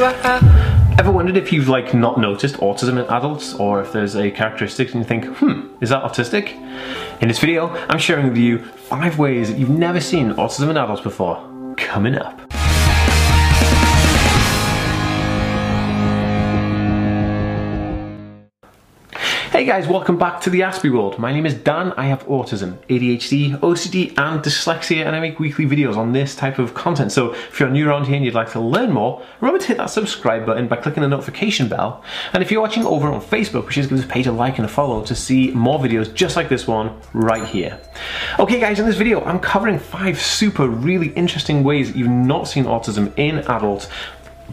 Ever wondered if you've like not noticed autism in adults or if there's a characteristic and you think, hmm, is that autistic? In this video, I'm sharing with you five ways that you've never seen autism in adults before. Coming up. Hey guys, welcome back to the Aspie World. My name is Dan, I have autism, ADHD, OCD and dyslexia and I make weekly videos on this type of content. So if you're new around here and you'd like to learn more, remember to hit that subscribe button by clicking the notification bell. And if you're watching over on Facebook, please give this page a like and a follow to see more videos just like this one right here. Okay guys, in this video I'm covering five super really interesting ways that you've not seen autism in adults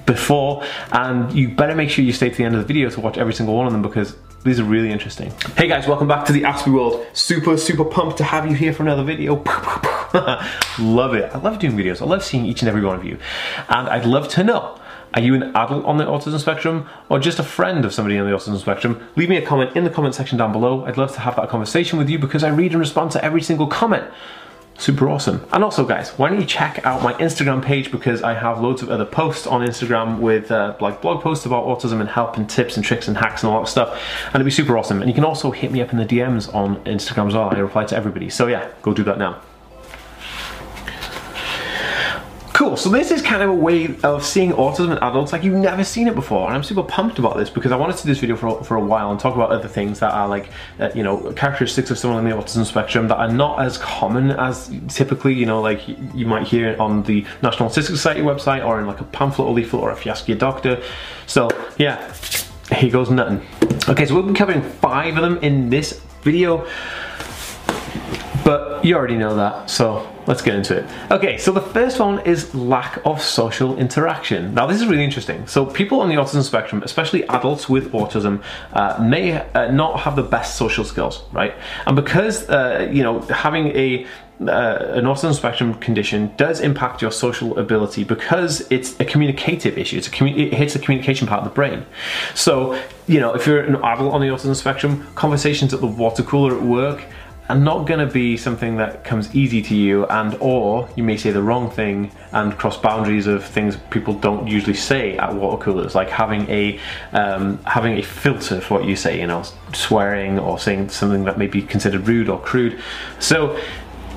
before and you better make sure you stay to the end of the video to watch every single one of them because these are really interesting. Hey guys, welcome back to the Aspie World. Super, super pumped to have you here for another video. love it. I love doing videos. I love seeing each and every one of you. And I'd love to know, are you an adult on the autism spectrum or just a friend of somebody on the autism spectrum? Leave me a comment in the comment section down below. I'd love to have that conversation with you because I read and respond to every single comment super awesome. And also guys, why don't you check out my Instagram page because I have loads of other posts on Instagram with uh, like blog posts about autism and help and tips and tricks and hacks and all that stuff. And it'd be super awesome. And you can also hit me up in the DMs on Instagram as well. I reply to everybody. So yeah, go do that now. Cool, so this is kind of a way of seeing autism in adults like you've never seen it before and I'm super pumped about this because I wanted to do this video for, for a while and talk about other things that are like, uh, you know, characteristics of someone on the autism spectrum that are not as common as typically, you know, like you might hear on the National Autistic Society website or in like a pamphlet or leaflet or if you ask your doctor. So yeah, here goes nothing. Okay, so we'll be covering five of them in this video, but you already know that, so let's get into it. Okay, so the first one is lack of social interaction. Now this is really interesting. So people on the autism spectrum, especially adults with autism, uh, may uh, not have the best social skills, right? And because, uh, you know, having a uh, an autism spectrum condition does impact your social ability because it's a communicative issue. It's a commu it hits the communication part of the brain. So, you know, if you're an adult on the autism spectrum, conversations at the water cooler at work, are not going to be something that comes easy to you and or you may say the wrong thing and cross boundaries of things people don't usually say at water coolers like having a um, having a filter for what you say you know swearing or saying something that may be considered rude or crude. So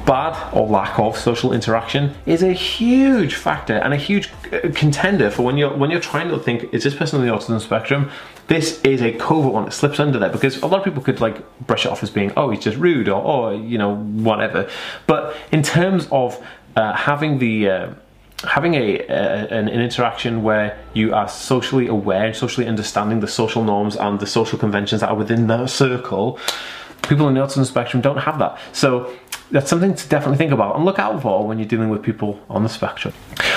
bad or lack of social interaction is a huge factor and a huge uh, contender for when you're when you're trying to think is this person on the autism spectrum? This is a covert one that slips under there because a lot of people could like brush it off as being oh he's just rude or oh you know whatever. But in terms of uh, having the uh, having a, an, an, interaction where you are socially aware socially understanding the social norms and the social conventions that are within that circle people on the autism spectrum don't have that. So that's something to definitely think about and look out for when you're dealing with people on the spectrum.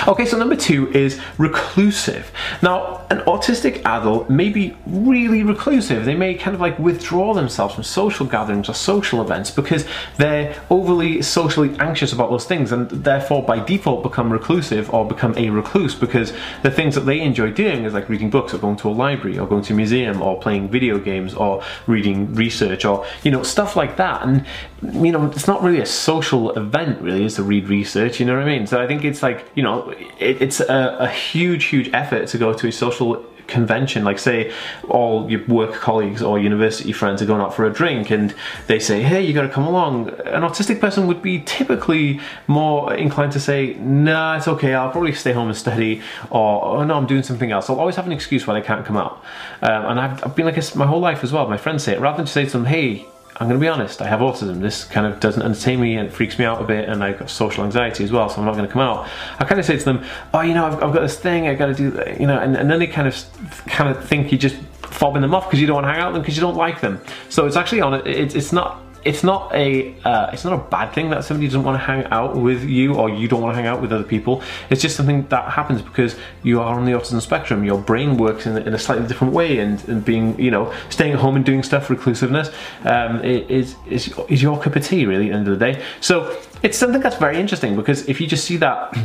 Okay, so number two is reclusive. Now, an autistic adult may be really reclusive. They may kind of like withdraw themselves from social gatherings or social events because they're overly socially anxious about those things and therefore by default become reclusive or become a recluse because the things that they enjoy doing is like reading books or going to a library or going to a museum or playing video games or reading research or, you know, stuff like that. And, you know, it's not really a social event really is to read research you know what I mean so I think it's like you know it, it's a, a huge huge effort to go to a social convention. Like say all your work colleagues or university friends are going out for a drink and they say hey you got to come along. An autistic person would be typically more inclined to say nah it's okay. I'll probably stay home and study or oh no I'm doing something else. I'll always have an excuse why they can't come out. Um, and I've, I've been like this my whole life as well. My friends say it. Rather than just say to them hey I'm going to be honest, I have autism. This kind of doesn't entertain me and freaks me out a bit, and I've got social anxiety as well, so I'm not going to come out. I kind of say to them, "Oh, you know, I've, I've got this thing. I got to do, you know," and, and then they kind of kind of think you're just fobbing them off because you don't want to hang out with them because you don't like them. So it's actually on it. It's not it's not a uh, it's not a bad thing that somebody doesn't want to hang out with you or you don't want to hang out with other people. It's just something that happens because you are on the autism spectrum. Your brain works in, in a slightly different way, and, and being you know staying at home and doing stuff reclusiveness um, is, is is your cup of tea really at the end of the day. So it's something that's very interesting because if you just see that.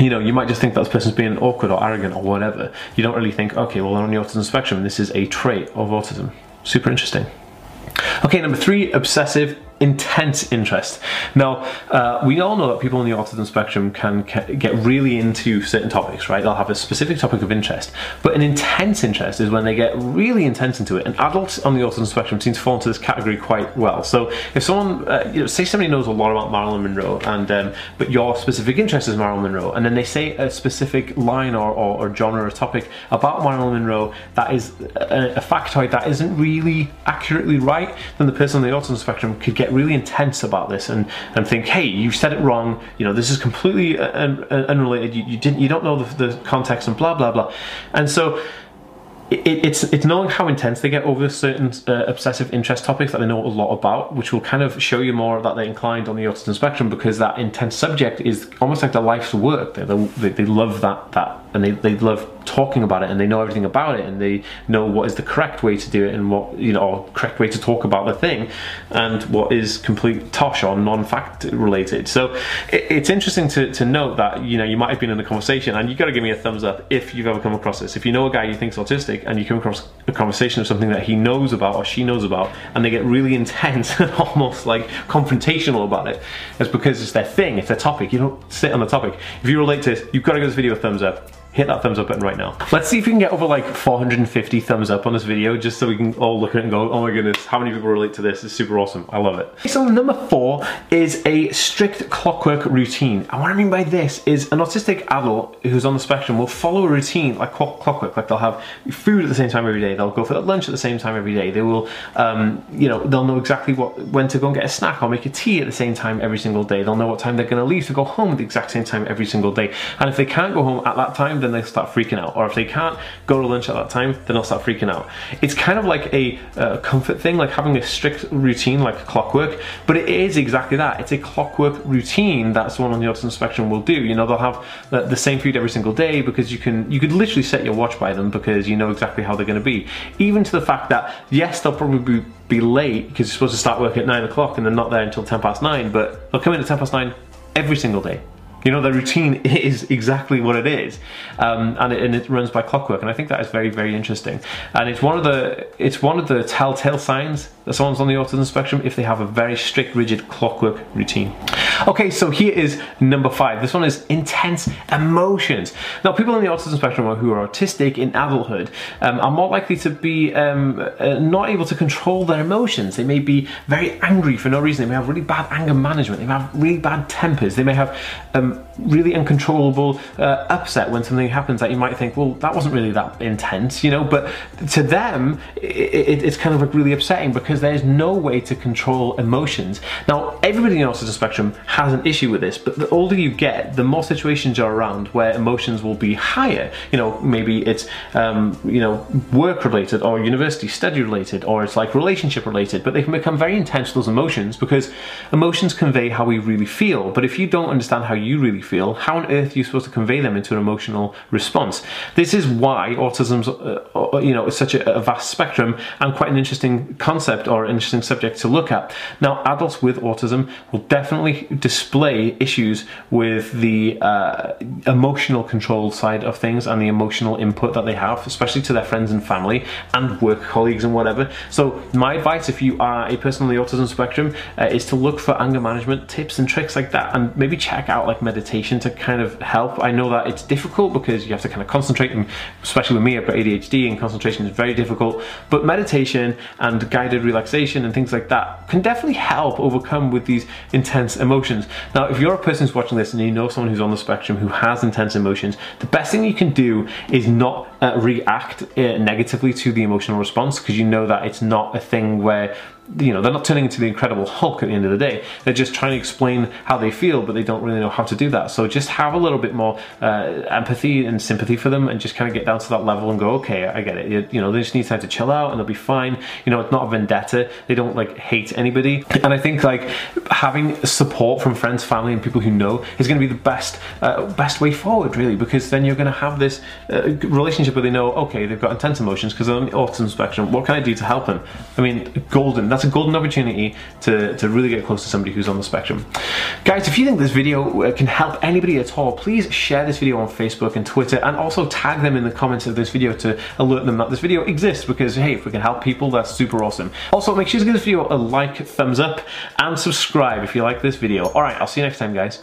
you know, you might just think that this person's being awkward or arrogant or whatever. You don't really think, okay, well, they're on the autism spectrum. This is a trait of autism. Super interesting. Okay, number three, obsessive intense interest. Now, uh, we all know that people on the autism spectrum can, get really into certain topics, right? They'll have a specific topic of interest, but an intense interest is when they get really intense into it. And adults on the autism spectrum seem to fall into this category quite well. So if someone, uh, you know, say somebody knows a lot about Marilyn Monroe, and um, but your specific interest is Marilyn Monroe, and then they say a specific line or, or, or genre or topic about Marilyn Monroe that is a, a factoid that isn't really accurately right, then the person on the autism spectrum could get really intense about this and, and think, hey, you said it wrong. You know, this is completely un, un, unrelated. You, you didn't, you don't know the, the context and blah blah blah. And so it, it's it's knowing how intense they get over certain uh, obsessive interest topics that they know a lot about, which will kind of show you more that they're inclined on the autism spectrum because that intense subject is almost like their life's work. They, they, they love that that and they, they love talking about it and they know everything about it and they know what is the correct way to do it and what you know or correct way to talk about the thing and what is complete tosh or non-fact related. So it, it's interesting to, to note that you know you might have been in a conversation and you got to give me a thumbs up if you've ever come across this. If you know a guy you think's autistic and you come across a conversation of something that he knows about or she knows about and they get really intense and almost like confrontational about it it's because it's their thing it's their topic. You don't sit on the topic. If you relate to this you've got to give this video a thumbs up hit that thumbs up button right now. Let's see if we can get over like 450 thumbs up on this video just so we can all look at it and go, oh my goodness, how many people relate to this? It's super awesome. I love it. So number four is a strict clockwork routine. And what I mean by this is an autistic adult who's on the spectrum will follow a routine like clockwork. Like they'll have food at the same time every day. They'll go for lunch at the same time every day. They will, um, you know, they'll know exactly what when to go and get a snack or make a tea at the same time every single day. They'll know what time they're going to leave to go home at the exact same time every single day. And if they can't go home at that time, then they start freaking out. Or if they can't go to lunch at that time, then they'll start freaking out. It's kind of like a uh, comfort thing, like having a strict routine, like clockwork, but it is exactly that. It's a clockwork routine that someone on the autism spectrum will do. You know, they'll have the, the same food every single day because you can, you could literally set your watch by them because you know exactly how they're going to be. Even to the fact that, yes, they'll probably be, be late because you're supposed to start work at nine o'clock and they're not there until 10 past nine, but they'll come in at 10 past nine every single day. You know, the routine is exactly what it is, um, and, it, and, it, runs by clockwork. And I think that is very, very interesting. And it's one of the it's one of the telltale signs that someone's on the autism spectrum if they have a very strict, rigid clockwork routine. Okay, so here is number five. This one is intense emotions. Now, people on the autism spectrum who are autistic in adulthood um, are more likely to be um, uh, not able to control their emotions. They may be very angry for no reason. They may have really bad anger management. They may have really bad tempers. They may have um, really uncontrollable uh, upset when something happens that you might think, well, that wasn't really that intense, you know. But to them, it, it, it's kind of like really upsetting because there's no way to control emotions. Now, everybody in the autism spectrum has an issue with this, but the older you get, the more situations you're around where emotions will be higher. You know, maybe it's um, you know work related or university study related, or it's like relationship related, but they can become very intense those emotions because emotions convey how we really feel. But if you don't understand how you really feel, how on earth are you supposed to convey them into an emotional response? This is why autism's uh, uh you know is such a, a vast spectrum and quite an interesting concept or interesting subject to look at. Now, adults with autism will definitely display issues with the uh, emotional control side of things and the emotional input that they have, especially to their friends and family and work colleagues and whatever. So my advice, if you are a person on the autism spectrum, uh, is to look for anger management tips and tricks like that, and maybe check out like meditation to kind of help. I know that it's difficult because you have to kind of concentrate, and especially with me, I've got ADHD, and concentration is very difficult. But meditation and guided relaxation and things like that can definitely help overcome with these intense emotions emotions. Now, if you're a person who's watching this and you know someone who's on the spectrum who has intense emotions, the best thing you can do is not uh, react uh, negatively to the emotional response because you know that it's not a thing where you know, they're not turning into the Incredible Hulk at the end of the day. They're just trying to explain how they feel, but they don't really know how to do that. So just have a little bit more uh, empathy and sympathy for them, and just kind of get down to that level and go, okay, I get it. You, you, know, they just need time to chill out, and they'll be fine. You know, it's not a vendetta. They don't like hate anybody, and I think like having support from friends, family, and people who know is going to be the best uh, best way forward, really, because then you're going to have this uh, relationship where they know, okay, they've got intense emotions because they're on the autism spectrum. What can I do to help them? I mean, golden. That's that's a golden opportunity to, to really get close to somebody who's on the spectrum. Guys, if you think this video uh, can help anybody at all, please share this video on Facebook and Twitter and also tag them in the comments of this video to alert them that this video exists because, hey, if we can help people, that's super awesome. Also, make sure to give this video a like, thumbs up, and subscribe if you like this video. All right, I'll see you next time, guys.